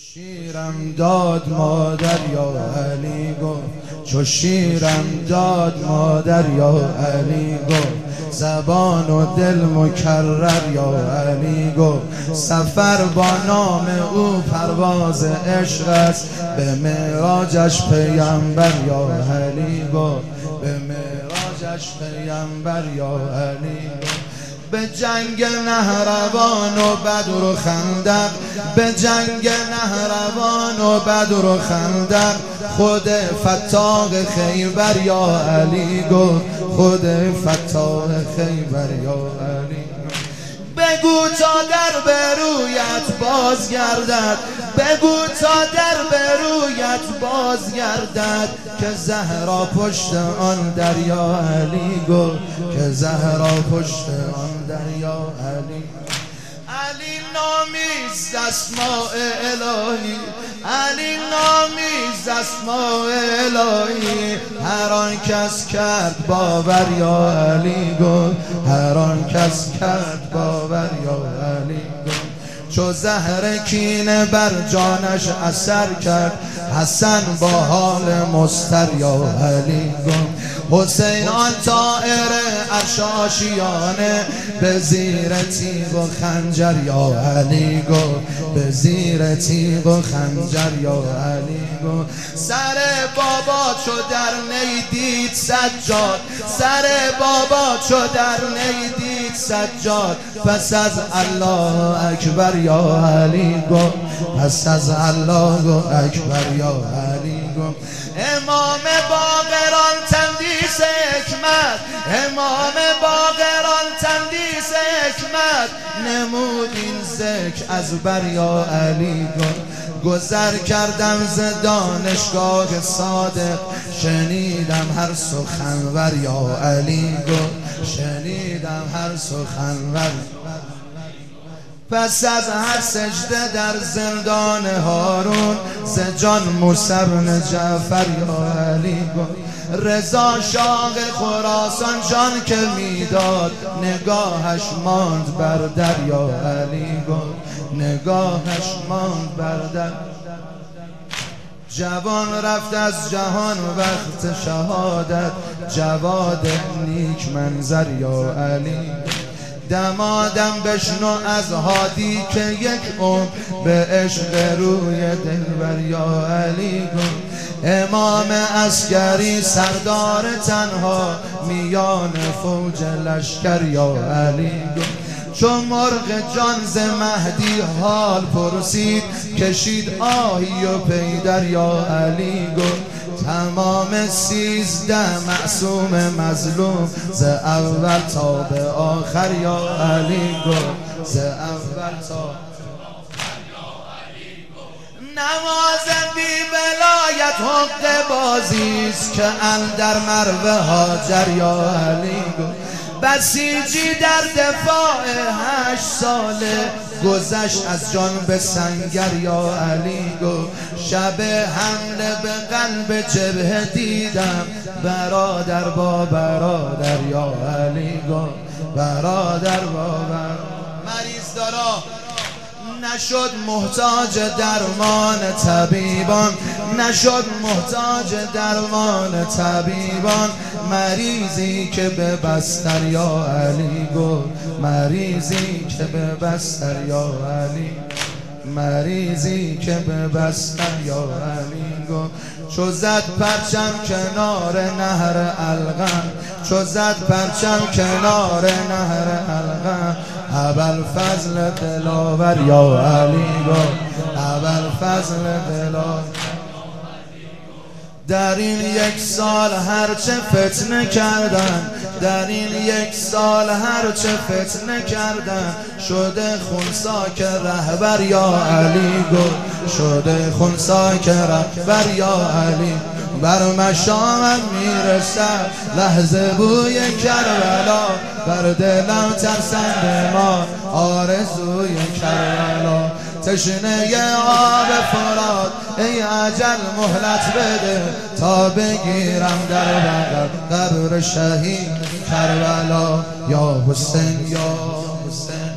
شیرم داد مادر یا علی گفت چو شیرم داد مادر یا علی گفت. زبان و دل مکرر یا علی گفت. سفر با نام او پرواز عشق است. به معراجش پیامبر یا علی گفت. به معراجش پیامبر یا علی گفت. به جنگ نهروان و بدر و خندق به جنگ نهروان و بدر و خندق. خود فتاق خیبر یا علی گفت خود فتاق خیبر یا علی بگو تا در برویت بازگردد. بگو تا در برویت بازگردد. که زهرا پشت آن دریا علی گفت که زهرا پشت آن دریا علی علی نامیز اسماء الهی. علی نامیز اسماء الهی. هر آن کس کرد باور یا علی گفت هر آن کس کرد باور یا علی گفت چو زهر کینه بر جانش اثر کرد حسن با حال مستر یا علی گفت حسین آن طائر ارشاشیانه به زیر تیغ و خنجر یا علی گو به زیر تیغ و خنجر یا علی گو. سر بابا چو در نیدید سجاد سر بابا چو در نیدید سجاد. پس از الله اکبر یا علی گو. پس از الله اکبر یا علی گو. امام تندیس حکمت. امام باقران تندیس حکمت. نمود این ذکر از بریا علی گذر کردم ز دانشگاه صادق. شنیدم هر سخنور یا علی شنیدم هر سخنور. پس از هر سجده در زندان هارون ز جان موسی بن جعفر یا علی رضا شاق خراسان جان که می‌داد نگاهش ماند بر دریا علی نگاهش ماند بر در جوان رفت از جهان وقت شهادت. جواد نیک منظر یا علی دمادم بشنو از هادی که یک اون به عشق روی دلبر یا علی گم. امام اسکری سردار تنها میان فوج لشکر یا علی گم. چون مرغ جان ز مهدی حال پرسید کشید آهی و پیدر یا علی گفت تمام سیزده معصوم مظلوم. ز اول تا به آخر یا علی گفت ز اول تا نماز بی بلایت حق بازیست که اندر مروه هاجر یا علی گفت بسیجی در دفاع هشت ساله. گذشت از جان به سنگر یا علی گو. شب حمله به قلب جبه دیدم. برادر با برادر یا علی گو. برادر با برادر مریض دارا. نشد محتاج درمان طبیبان. نشد محتاج درمان طبیبان. مریضی که به بستر یا علی گفت. مریضی که به بستر یا علی. مریضی که به بستر یا علی گفت. چو زد پرچم کنار نهر الغم چو زد پرچم کنار نهر الغم اول فضل دلاور یا علی گفت. اول فضل دلاور در این یک سال هرچه فتنه کردن در این یک سال هرچه فتنه کردن شده خونسا که رهبر یا علی گفت شده خونسا که رهبر یا علی. بر مشامم می‌رسد لحظه بوی کربلا بر دلم ترسند ما آرزوی کربلا. تشنه آب فراد ای عجل مهلت بده تا بگیرم در بغل قبر شهید کربلا. یا حسین یا حسین.